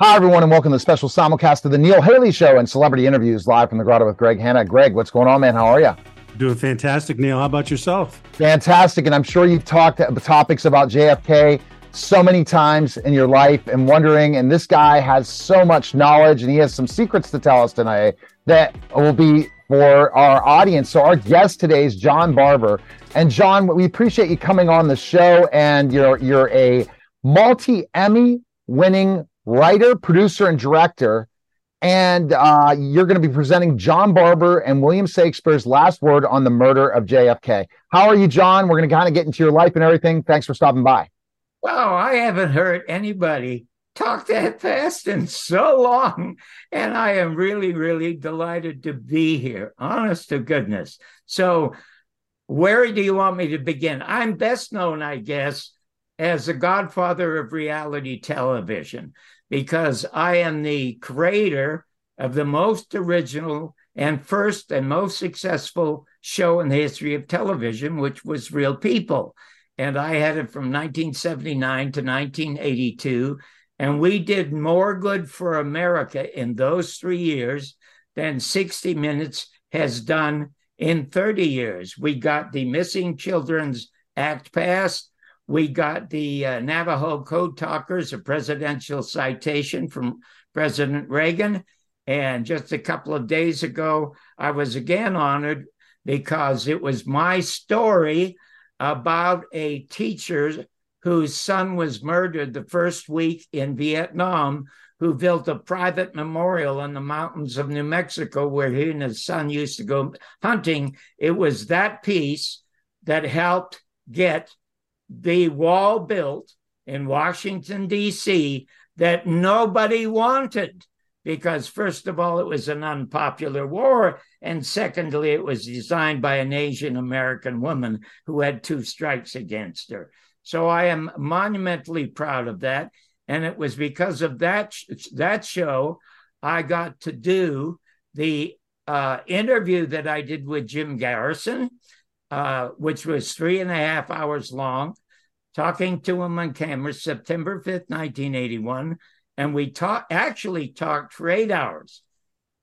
Hi, everyone, and welcome to the special simulcast of the Neil Haley Show and celebrity interviews live from the grotto with Greg Hanna. Greg, what's going on, man? How are you? Doing fantastic, Neil. How about yourself? Fantastic. And I'm sure you've talked topics about JFK so many times in your life and wondering, and this guy has so much knowledge and he has some secrets to tell us tonight that will be for our audience. So our guest today is John Barbour. And John, we appreciate you coming on the show and you're you're a multi-Emmy winning writer, producer, and director. And uh, you're going to be presenting John Barbour and William Shakespeare's last word on the murder of JFK. How are you, John? We're going to kind of get into your life and everything. Thanks for stopping by. Wow, I haven't heard anybody talk that fast in so long. And I am really, really delighted to be here. Honest to goodness. So, where do you want me to begin? I'm best known, I guess, as the godfather of reality television because I am the creator of the most original and first and most successful show in the history of television, which was Real People. And I had it from 1979 to 1982. And we did more good for America in those three years than 60 Minutes has done in 30 years. We got the Missing Children's Act passed. We got the uh, Navajo Code Talkers, a presidential citation from President Reagan. And just a couple of days ago, I was again honored because it was my story about a teacher whose son was murdered the first week in Vietnam, who built a private memorial in the mountains of New Mexico where he and his son used to go hunting. It was that piece that helped get the wall built in Washington, D.C., that nobody wanted. Because, first of all, it was an unpopular war. And secondly, it was designed by an Asian American woman who had two strikes against her. So I am monumentally proud of that. And it was because of that, that show I got to do the uh, interview that I did with Jim Garrison uh, which was three and a half hours long, talking to him on camera September 5th, 1981. And we talk, actually talked for eight hours.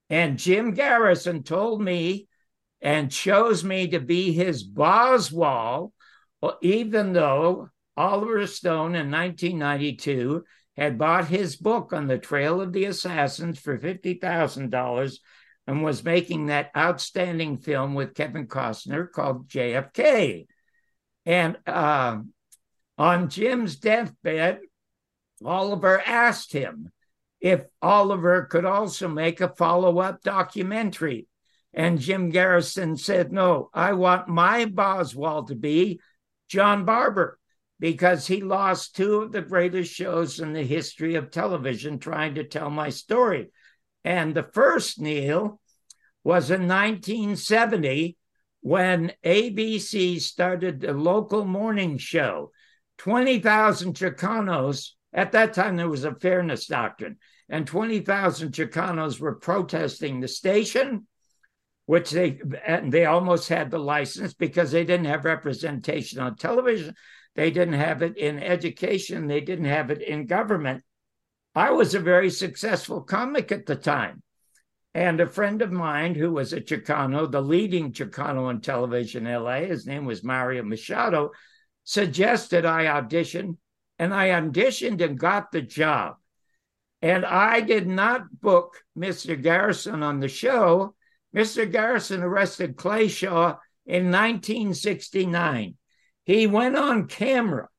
And Jim Garrison told me and chose me to be his Boswell, even though Oliver Stone in 1992 had bought his book on the Trail of the Assassins for $50,000 and was making that outstanding film with Kevin Costner called JFK. And uh, on Jim's deathbed, Oliver asked him if Oliver could also make a follow up documentary. And Jim Garrison said, No, I want my Boswell to be John Barbour because he lost two of the greatest shows in the history of television trying to tell my story. And the first, Neil, was in 1970 when ABC started the local morning show. 20,000 Chicanos, at that time there was a fairness doctrine, and 20,000 Chicanos were protesting the station, which they they almost had the license because they didn't have representation on television. They didn't have it in education. They didn't have it in government. I was a very successful comic at the time. And a friend of mine who was a Chicano, the leading Chicano on television in LA, his name was Mario Machado, suggested I audition. And I auditioned and got the job. And I did not book Mr. Garrison on the show. Mr. Garrison arrested Clay Shaw in 1969. He went on camera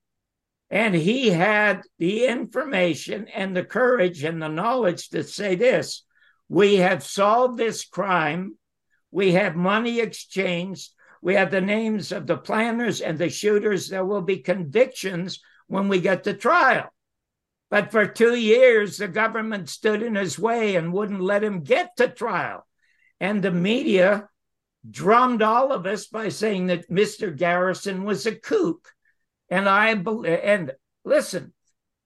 and he had the information and the courage and the knowledge to say this we have solved this crime. We have money exchanged. We have the names of the planners and the shooters. There will be convictions when we get to trial. But for two years, the government stood in his way and wouldn't let him get to trial. And the media drummed all of us by saying that Mr. Garrison was a kook. And I and listen,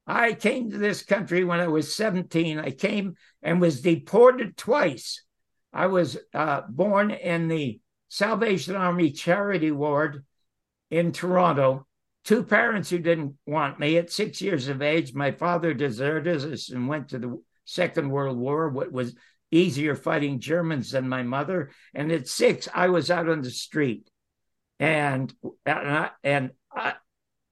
I came to this country when I was 17. I came and was deported twice. I was uh, born in the Salvation Army Charity Ward in Toronto, two parents who didn't want me. At six years of age, my father deserted us and went to the Second World War, what was easier fighting Germans than my mother. And at six, I was out on the street. And, and, I, and I,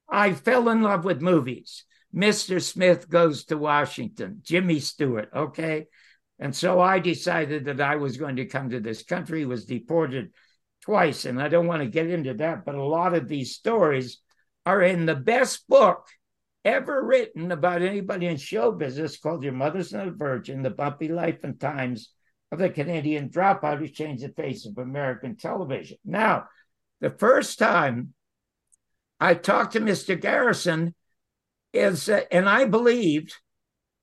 I fell in love with movies. Mr. Smith goes to Washington, Jimmy Stewart, okay? And so I decided that I was going to come to this country, was deported twice. And I don't want to get into that, but a lot of these stories are in the best book ever written about anybody in show business called Your Mother's Not a Virgin, The Bumpy Life and Times of the Canadian Dropout Who Changed the Face of American Television. Now, the first time I talked to Mr. Garrison is, uh, and I believed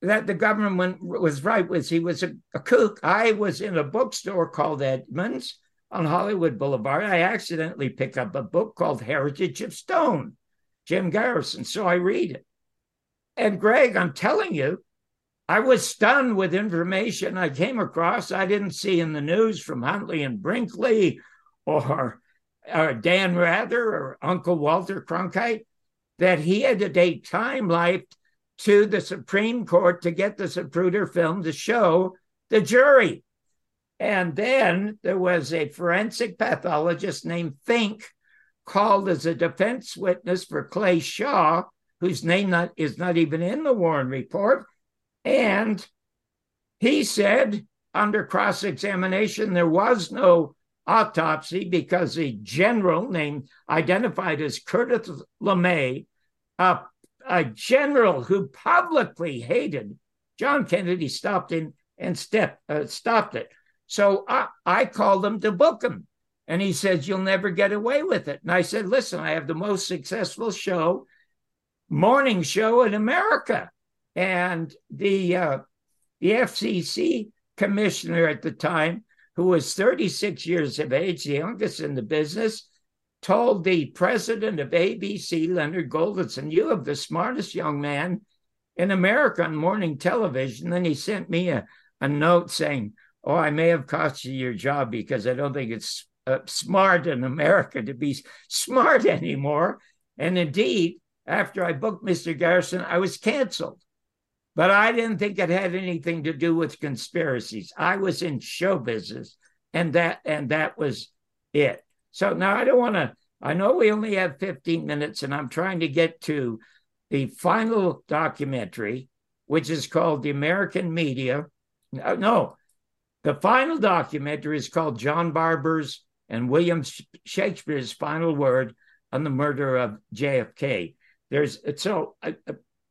that the government was right, was he was a, a kook. I was in a bookstore called Edmunds on Hollywood Boulevard. I accidentally pick up a book called Heritage of Stone Jim Garrison. So I read it. And Greg, I'm telling you, I was stunned with information I came across I didn't see in the news from Huntley and Brinkley or, or Dan Rather or Uncle Walter Cronkite that he had to take time life to the Supreme Court to get the Zapruder film to show the jury. And then there was a forensic pathologist named Finck called as a defense witness for Clay Shaw, whose name not, is not even in the Warren report. And he said under cross examination, there was no autopsy because a general named identified as Curtis LeMay, a, a general who publicly hated John Kennedy, stopped in and step, uh, stopped it. So I, I called him to book him. And he says, You'll never get away with it. And I said, Listen, I have the most successful show, morning show in America. And the, uh, the FCC commissioner at the time, who was 36 years of age, the youngest in the business, told the president of ABC, Leonard Goldenson, You have the smartest young man in America on morning television. Then he sent me a, a note saying, Oh, I may have cost you your job because I don't think it's uh, smart in America to be smart anymore. And indeed, after I booked Mr. Garrison, I was canceled. But I didn't think it had anything to do with conspiracies. I was in show business, and that and that was it. So now I don't want to. I know we only have 15 minutes, and I'm trying to get to the final documentary, which is called The American Media. No, the final documentary is called John Barbour's and William Shakespeare's final word on the murder of JFK. There's so I,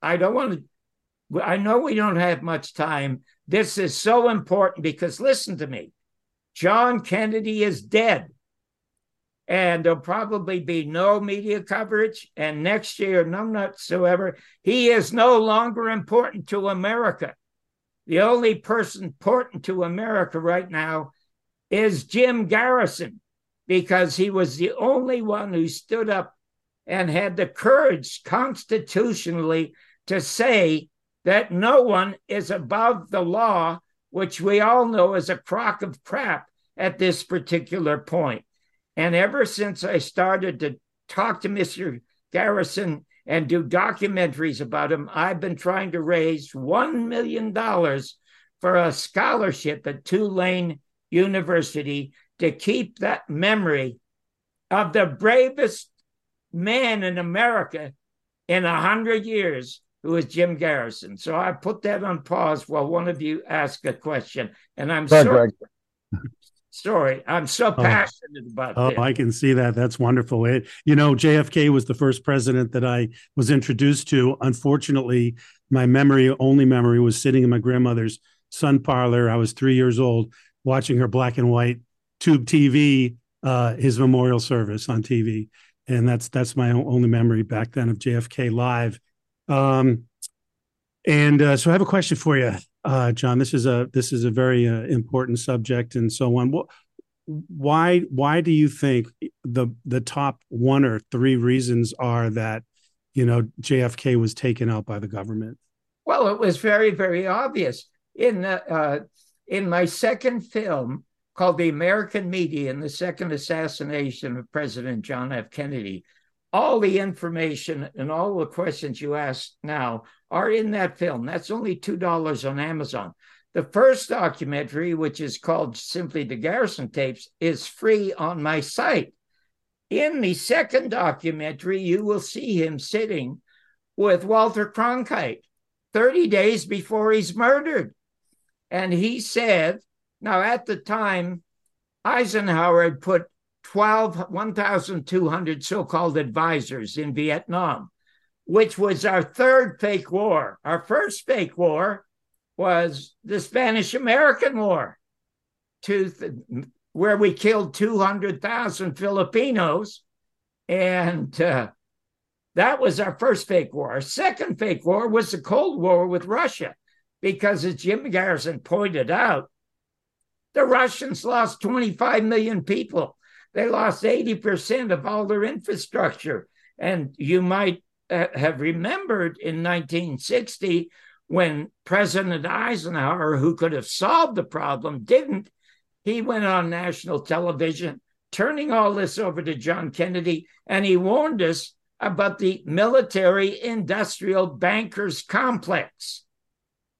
I don't want to. I know we don't have much time. This is so important because listen to me. John Kennedy is dead. And there'll probably be no media coverage. And next year, none whatsoever. He is no longer important to America. The only person important to America right now is Jim Garrison because he was the only one who stood up and had the courage constitutionally to say that no one is above the law, which we all know is a crock of crap at this particular point. And ever since I started to talk to Mr. Garrison and do documentaries about him, I've been trying to raise $1 million for a scholarship at Tulane University to keep that memory of the bravest man in America in a hundred years, who is Jim Garrison. So I put that on pause while one of you asked a question, and I'm sorry. sorry, I'm so oh. passionate oh. about oh, this. I can see that. That's wonderful. It, you know, JFK was the first president that I was introduced to. Unfortunately, my memory, only memory, was sitting in my grandmother's sun parlor. I was three years old, watching her black and white tube TV, uh, his memorial service on TV, and that's that's my only memory back then of JFK live. Um, and uh, so I have a question for you, uh, John. This is a this is a very uh, important subject and so on. Why why do you think the the top one or three reasons are that you know JFK was taken out by the government? Well, it was very very obvious in the, uh, in my second film called The American Media and the Second Assassination of President John F. Kennedy. all the information and all the questions you asked now are in that film. That's only $2 on Amazon. The first documentary, which is called simply The Garrison Tapes, is free on my site. In the second documentary, you will see him sitting with Walter Cronkite 30 days before he's murdered. And he said, now at the time, Eisenhower had put 12, 1,200 so called advisors in Vietnam, which was our third fake war. Our first fake war was the Spanish American War, to th- where we killed 200,000 Filipinos. And uh, that was our first fake war. Our second fake war was the Cold War with Russia, because as Jim Garrison pointed out, the Russians lost 25 million people. They lost 80% of all their infrastructure. And you might uh, have remembered in 1960 when President Eisenhower, who could have solved the problem, didn't. He went on national television, turning all this over to John Kennedy, and he warned us about the military industrial bankers complex.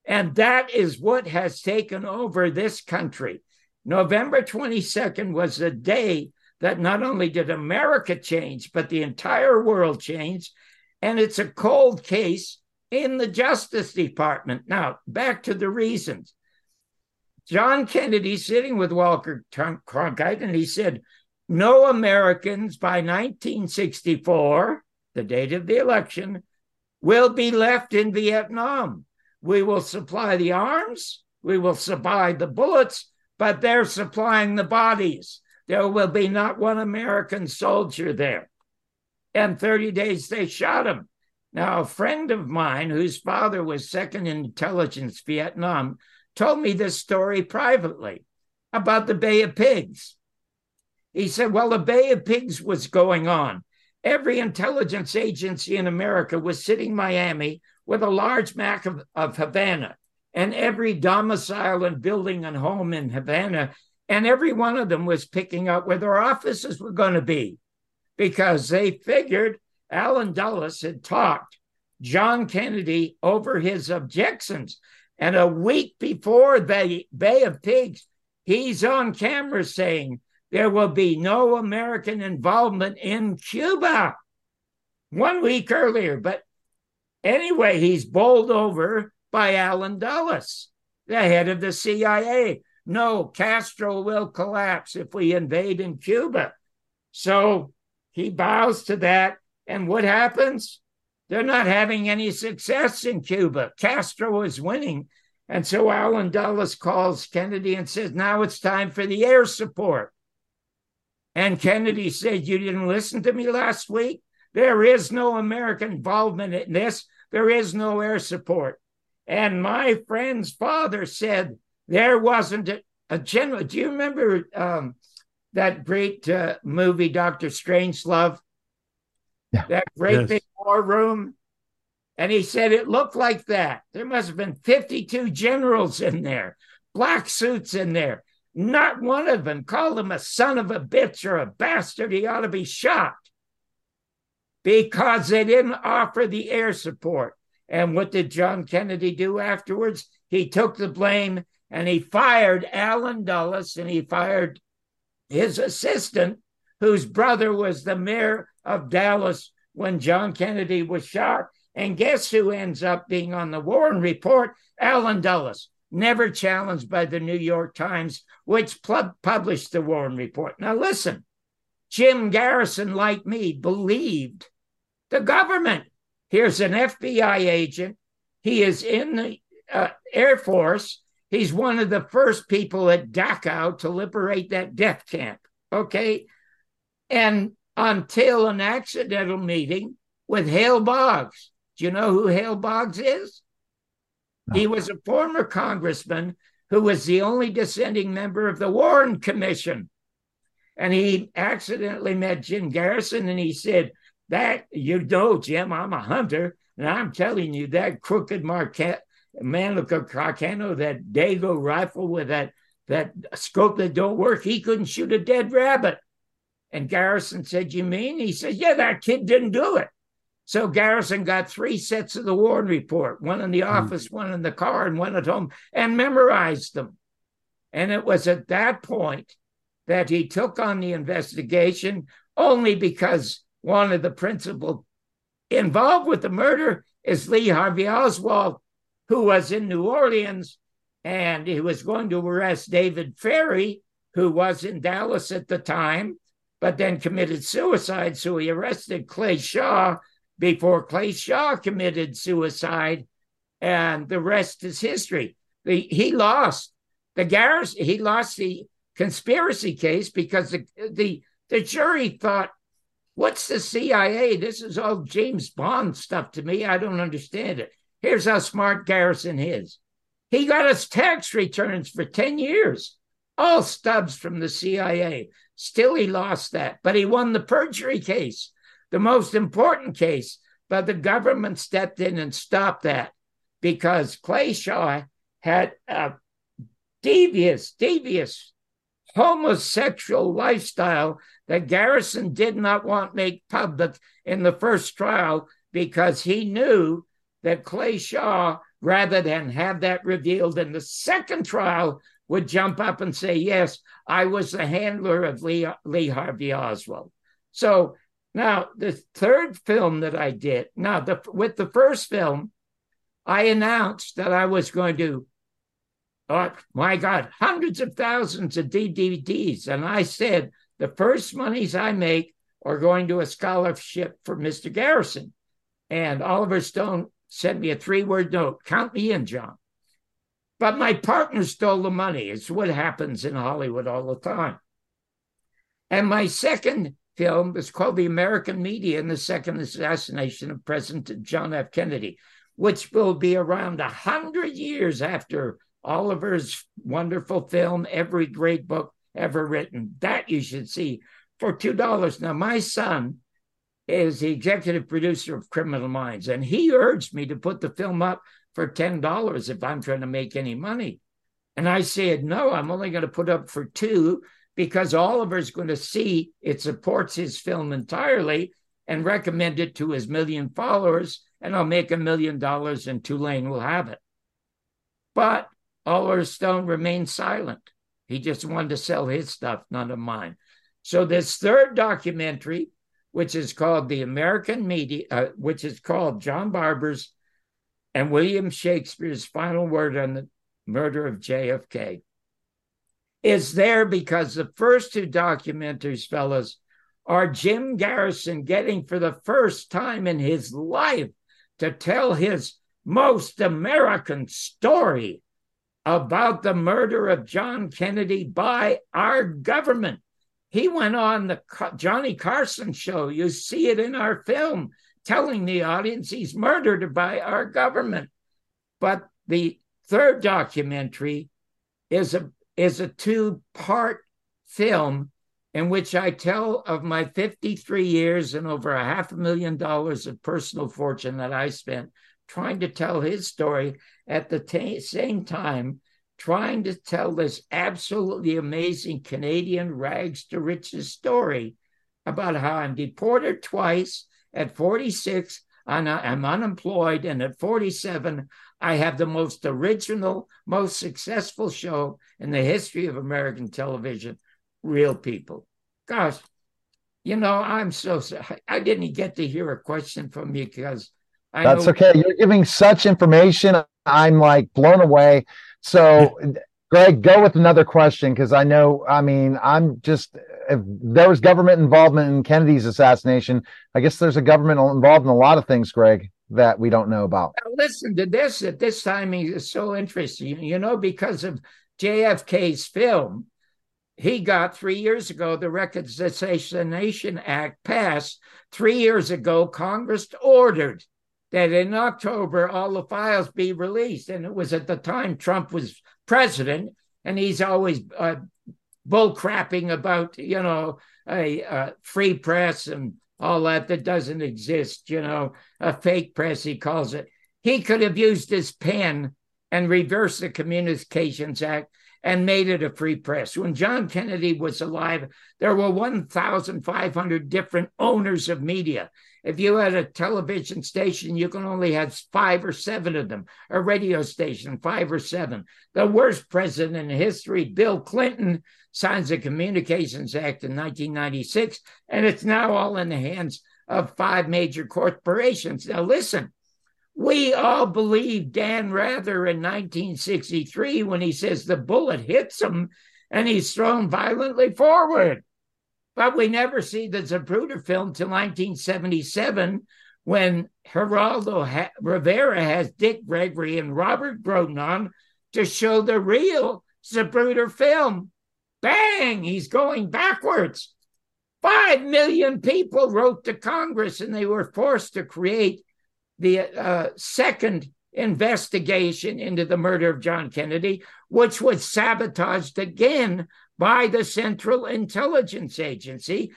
And that is what has taken over this country. November 22nd was the day that not only did America change, but the entire world changed. And it's a cold case in the Justice Department. Now, back to the reasons. John Kennedy sitting with Walter Cronkite, and he said, No Americans by 1964, the date of the election, will be left in Vietnam. We will supply the arms, we will supply the bullets, but they're supplying the bodies. There will be not one American soldier there. And 30 days they shot him. Now, a friend of mine whose father was second in intelligence Vietnam told me this story privately about the Bay of Pigs. He said, Well, the Bay of Pigs was going on. Every intelligence agency in America was sitting in Miami with a large map of, of Havana and every domicile and building and home in Havana. And every one of them was picking out where their offices were going to be because they figured Allen Dulles had talked John Kennedy over his objections. And a week before the Bay of Pigs, he's on camera saying there will be no American involvement in Cuba. One week earlier. But anyway, he's bowled over by Allen Dulles, the head of the CIA. No, Castro will collapse if we invade in Cuba. So he bows to that. And what happens? They're not having any success in Cuba. Castro is winning. And so Allen Dulles calls Kennedy and says, Now it's time for the air support. And Kennedy said, You didn't listen to me last week? There is no American involvement in this. There is no air support. And my friend's father said there wasn't a, a general. Do you remember um, that great uh, movie, Doctor Strangelove? Yeah. That great yes. big war room. And he said it looked like that. There must have been 52 generals in there, black suits in there. Not one of them called him a son of a bitch or a bastard. He ought to be shot because they didn't offer the air support. And what did John Kennedy do afterwards? He took the blame and he fired Allen Dulles and he fired his assistant, whose brother was the mayor of Dallas when John Kennedy was shot. And guess who ends up being on the Warren Report? Allen Dulles, never challenged by the New York Times, which published the Warren Report. Now, listen, Jim Garrison, like me, believed the government. Here's an FBI agent. He is in the uh, Air Force. He's one of the first people at Dachau to liberate that death camp. Okay. And until an accidental meeting with Hale Boggs. Do you know who Hale Boggs is? No. He was a former congressman who was the only dissenting member of the Warren Commission. And he accidentally met Jim Garrison and he said, that you know, Jim, I'm a hunter, and I'm telling you that crooked Marquette Manuka Carcano, that Dago rifle with that that scope that don't work, he couldn't shoot a dead rabbit. And Garrison said, You mean? He said, Yeah, that kid didn't do it. So Garrison got three sets of the Warren report one in the hmm. office, mm-hmm. one in the car, and one at home, and memorized them. And it was at that point that he took on the investigation only because one of the principal involved with the murder is Lee Harvey Oswald, who was in New Orleans and he was going to arrest David Ferrie, who was in Dallas at the time, but then committed suicide. So he arrested Clay Shaw before Clay Shaw committed suicide, and the rest is history. The, he lost the garrison. He lost the conspiracy case because the the the jury thought, "What's the CIA? This is all James Bond stuff to me. I don't understand it." Here's how smart Garrison is. He got us tax returns for 10 years, all stubs from the CIA. Still, he lost that, but he won the perjury case, the most important case. But the government stepped in and stopped that because Clay Shaw had a devious, devious homosexual lifestyle that Garrison did not want make public in the first trial because he knew that Clay Shaw, rather than have that revealed in the second trial, would jump up and say, Yes, I was the handler of Lee, Lee Harvey Oswald. So now the third film that I did, now the, with the first film, I announced that I was going to, oh my God, hundreds of thousands of DVDs. And I said, the first monies I make are going to a scholarship for Mr. Garrison. And Oliver Stone sent me a three word note count me in, John. But my partner stole the money. It's what happens in Hollywood all the time. And my second film is called The American Media and the Second Assassination of President John F. Kennedy, which will be around a hundred years after Oliver's wonderful film, every great book ever written. That you should see for $2. Now, my son is the executive producer of Criminal Minds, and he urged me to put the film up for $10 if I'm trying to make any money. And I said, no, I'm only going to put up for two because Oliver's going to see it supports his film entirely and recommend it to his million followers, and I'll make a million dollars and Tulane will have it. But Oliver Stone remained silent. He just wanted to sell his stuff, none of mine. So this third documentary which is called the American Media, uh, which is called John Barbour's and William Shakespeare's final word on the murder of JFK, is there because the first two documentaries, fellas, are Jim Garrison getting for the first time in his life to tell his most American story about the murder of John Kennedy by our government. He went on the Johnny Carson show. You see it in our film, telling the audience he's murdered by our government. But the third documentary is a is a two part film in which I tell of my 53 years and over a half a million dollars of personal fortune that I spent trying to tell his story at the t- same time trying to tell this absolutely amazing Canadian rags to riches story about how I'm deported twice at 46. I'm unemployed, and at 47, I have the most original, most successful show in the history of American television. Real people. Gosh, you know, I'm so sorry. I didn't get to hear a question from you because I That's know- okay. You're giving such information. I'm like blown away. So, Greg, go with another question because I know, I mean, I'm just, if there was government involvement in Kennedy's assassination, I guess there's a government involved in a lot of things, Greg, that we don't know about. Now listen to this at this timing is so interesting, you know, because of JFK's film. He got three years ago the Reconciliation Act passed. Three years ago, Congress ordered that in October all the files be released. And it was at the time Trump was president, and he's always uh, bull crapping about, you know, a, a, free press and all that that doesn't exist, you know, a fake press, he calls it. He could have used his pen and reversed the Communications Act and made it a free press. When John Kennedy was alive, there were 1,500 different owners of media. If you had a television station, you can only have five or seven of them, a radio station, five or seven. The worst president in history, Bill Clinton, signs the Communications Act in 1996, and it's now all in the hands of five major corporations. Now, listen, we all believe Dan Rather in 1963 when he says the bullet hits him and he's thrown violently forward. But we never see the Zapruder film till 1977 when Geraldo ha- Rivera has Dick Gregory and Robert Groden on to show the real Zapruder film. Bang! He's going backwards. Five million people wrote to Congress and they were forced to create the uh, second investigation into the murder of John Kennedy, which was sabotaged again by the Central Intelligence Agency,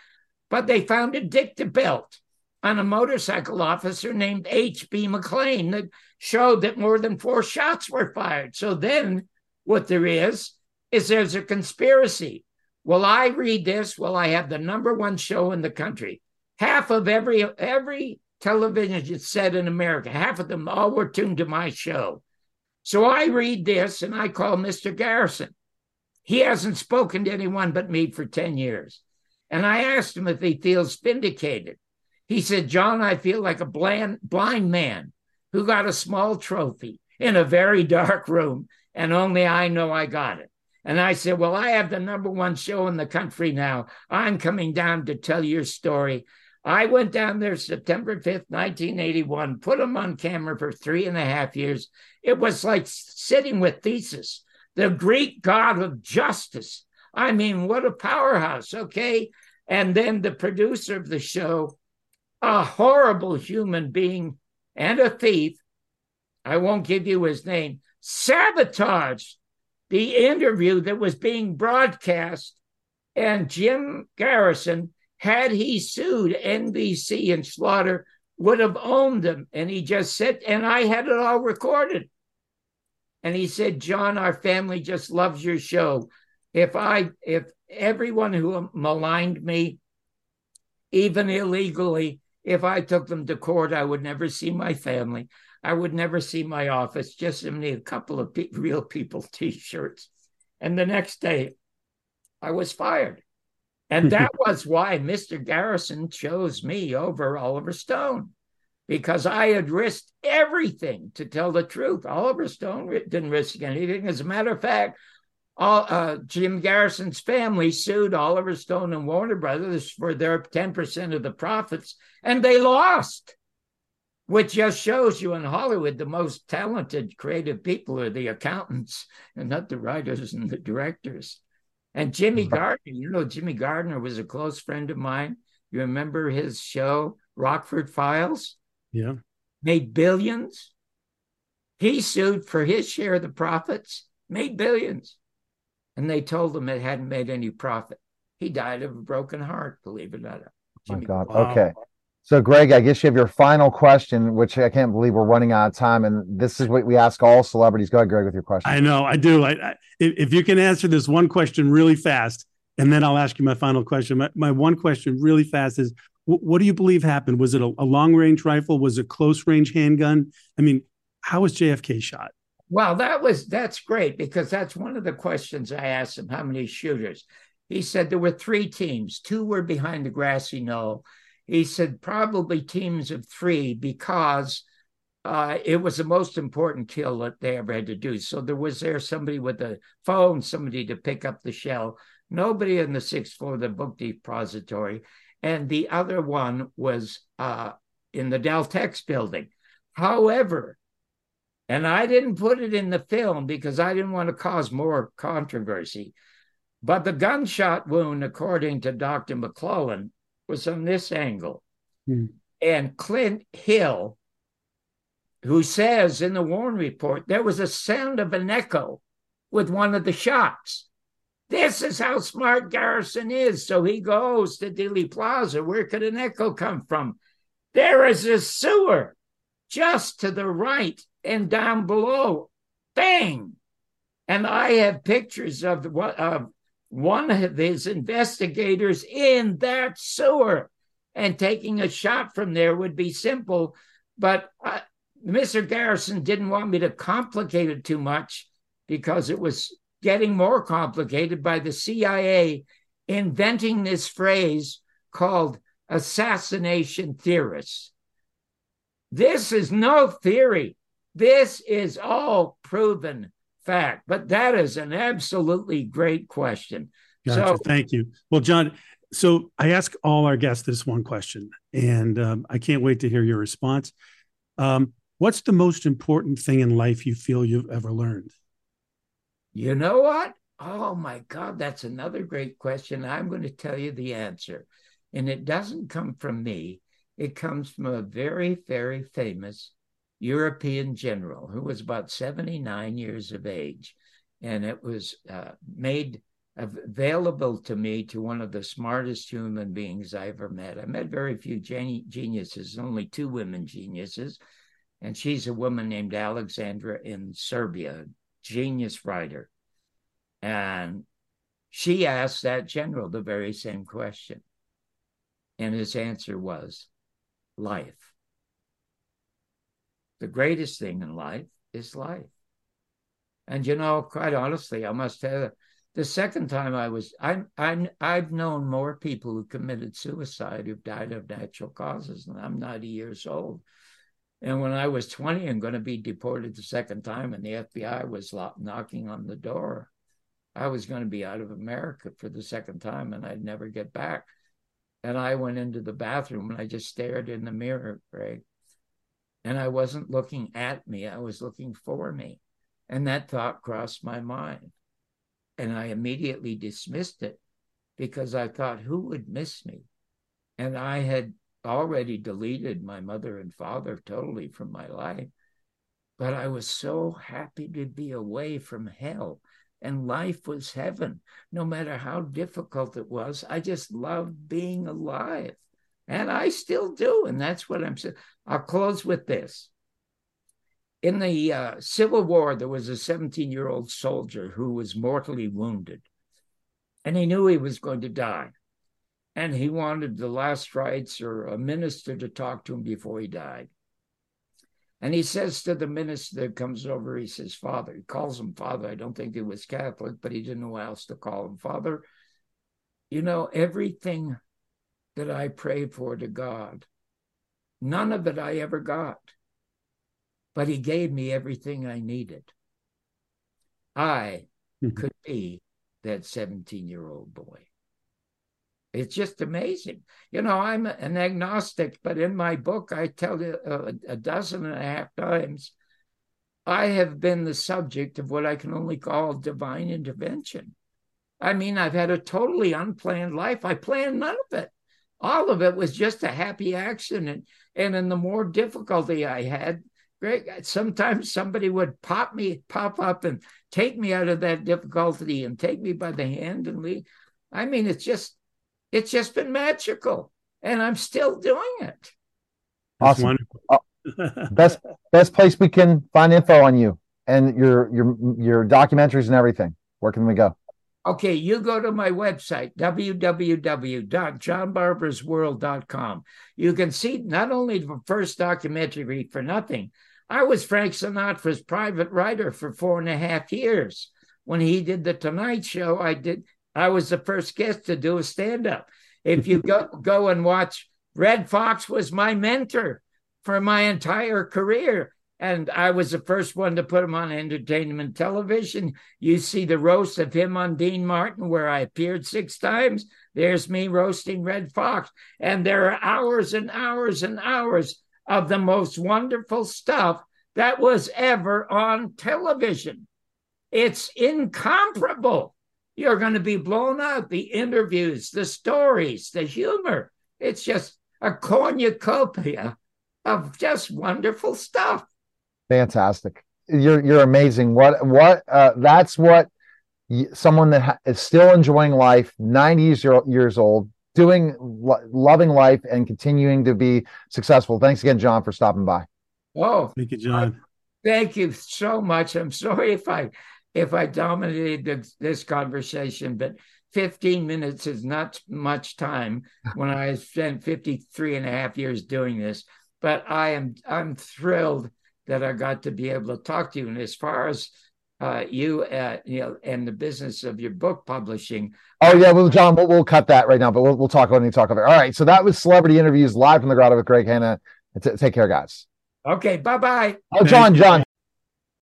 but they found a dicta belt on a motorcycle officer named H.B. McLain that showed that more than four shots were fired. So then what there is, is there's a conspiracy. Well, I read this, well, I have the number one show in the country. Half of every every television is set in America, half of them all were tuned to my show. So I read this and I call Mr. Garrison. He hasn't spoken to anyone but me for 10 years. And I asked him if he feels vindicated. He said, John, I feel like a blind, blind man who got a small trophy in a very dark room, and only I know I got it. And I said, Well, I have the number one show in the country now. I'm coming down to tell your story. I went down there September 5th, 1981, put him on camera for three and a half years. It was like sitting with Theseus the Greek god of justice. I mean, what a powerhouse, okay? And then the producer of the show, a horrible human being and a thief, I won't give you his name, sabotaged the interview that was being broadcast. And Jim Garrison, had he sued NBC and Schlatter, would have owned them. And he just said, and I had it all recorded. And he said, John, our family just loves your show. If I, if everyone who maligned me, even illegally, if I took them to court, I would never see my family. I would never see my office, just only a couple of pe- real people t shirts. And the next day, I was fired. And that was why Mr. Garrison chose me over Oliver Stone because I had risked everything to tell the truth. Oliver Stone didn't risk anything. As a matter of fact, all, uh, Jim Garrison's family sued Oliver Stone and Warner Brothers for their 10% of the profits, and they lost, which just shows you in Hollywood the most talented creative people are the accountants and not the writers and the directors. And Jimmy mm-hmm. Garner, you know, Jimmy Garner was a close friend of mine. You remember his show, Rockford Files? Yeah. Made billions. He sued for his share of the profits, made billions. And they told him it hadn't made any profit. He died of a broken heart, believe it or not. Jimmy. Oh my God. Wow. Okay. So, Greg, I guess you have your final question, which I can't believe we're running out of time. And this is what we ask all celebrities. Go ahead, Greg, with your question. I know, I do. I, I, if you can answer this one question really fast, and then I'll ask you my final question. My, my one question really fast is what do you believe happened? Was it a, a long range rifle? Was it close range handgun? I mean, how was JFK shot? Well, that was that's great because that's one of the questions I asked him. How many shooters? He said there were three teams. Two were behind the grassy knoll. He said probably teams of three because uh, it was the most important kill that they ever had to do. So there was there somebody with a phone, somebody to pick up the shell. Nobody in the sixth floor of the book depository and the other one was uh, in the Dal-Tex building. However, and I didn't put it in the film because I didn't want to cause more controversy, but the gunshot wound, according to Dr. McClelland, was on this angle. Hmm. And Clint Hill, who says in the Warren report, there was a sound of an echo with one of the shots. This is how smart Garrison is. So he goes to Dealey Plaza. Where could an echo come from? There is a sewer just to the right and down below. Bang! And I have pictures of what of one of his investigators in that sewer. And taking a shot from there would be simple, but uh, Mr. Garrison didn't want me to complicate it too much because it was getting more complicated by the CIA inventing this phrase called assassination theorists. This is no theory. This is all proven fact. But that is an absolutely great question. Gotcha. So, thank you. Well, John, so I ask all our guests this one question, and um, I can't wait to hear your response. Um, what's the most important thing in life you feel you've ever learned? You know what? Oh my God, that's another great question. I'm going to tell you the answer. And it doesn't come from me, it comes from a very, very famous European general who was about 79 years of age. And it was uh, made available to me to one of the smartest human beings I ever met. I met very few geniuses, only two women geniuses. And she's a woman named Alexandra in Serbia, genius writer. And she asked that general the very same question. And his answer was life. The greatest thing in life is life. And you know, quite honestly, I must tell you, the second time I was, I, I, I've known more people who committed suicide who've died of natural causes, and I'm 90 years old. And when I was 20 and going to be deported the second time, and the FBI was knocking on the door, I was going to be out of America for the second time, and I'd never get back. And I went into the bathroom and I just stared in the mirror, Greg. And I wasn't looking at me, I was looking for me. And that thought crossed my mind. And I immediately dismissed it because I thought, who would miss me? And I had already deleted my mother and father totally from my life. But I was so happy to be away from hell and life was heaven. No matter how difficult it was, I just loved being alive. And I still do. And that's what I'm saying. I'll close with this. In the uh, Civil War, there was a 17 year old soldier who was mortally wounded, and he knew he was going to die. And he wanted the last rites or a minister to talk to him before he died. And he says to the minister that comes over, he says, Father, he calls him Father. I don't think he was Catholic, but he didn't know how else to call him Father. You know, everything that I prayed for to God, none of it I ever got, but he gave me everything I needed. I mm-hmm. could be that 17 year old boy. It's just amazing. You know, I'm an agnostic, but in my book, I tell you a, a, dozen and a half times, I have been the subject of what I can only call divine intervention. I mean, I've had a totally unplanned life. I planned none of it. All of it was just a happy accident. And in the more difficulty I had, Greg, sometimes somebody would pop me, pop up and take me out of that difficulty and take me by the hand and leave. I mean, it's just it's just been magical, and I'm still doing it. Awesome. Uh, best best place we can find info on you and your your your documentaries and everything. Where can we go? Okay, you go to my website, www.johnbarboursworld.com. You can see not only the first documentary for nothing, I was Frank Sinatra's private writer for four and a half years. When he did the Tonight Show, I did I was the first guest to do a stand up. If you go go and watch, Redd Foxx was my mentor for my entire career. And I was the first one to put him on entertainment television. You see the roast of him on Dean Martin, where I appeared six times. There's me roasting Redd Foxx. And there are hours and hours and hours of the most wonderful stuff that was ever on television. It's incomparable you're going to be blown out. The interviews, the stories, the humor. It's just a cornucopia of just wonderful stuff. Fantastic. You're you're amazing. What what uh, that's what someone that ha- is still enjoying life, 90 years, years old, doing lo- loving life and continuing to be successful. Thanks again, John, for stopping by. Oh, thank you, John. Thank you so much. I'm sorry if I if I dominated this conversation, but 15 minutes is not much time when I spent 53 and a half years doing this. But I am I'm thrilled that I got to be able to talk to you. And as far as uh, you, uh, you know, and the business of your book publishing. Oh yeah, well, John, we'll, we'll cut that right now, but we'll we'll talk when you talk about it. All right, so that was celebrity interviews live from the grotto with Greg Hanna. T- take care, guys. Okay, bye bye. Oh, John, John.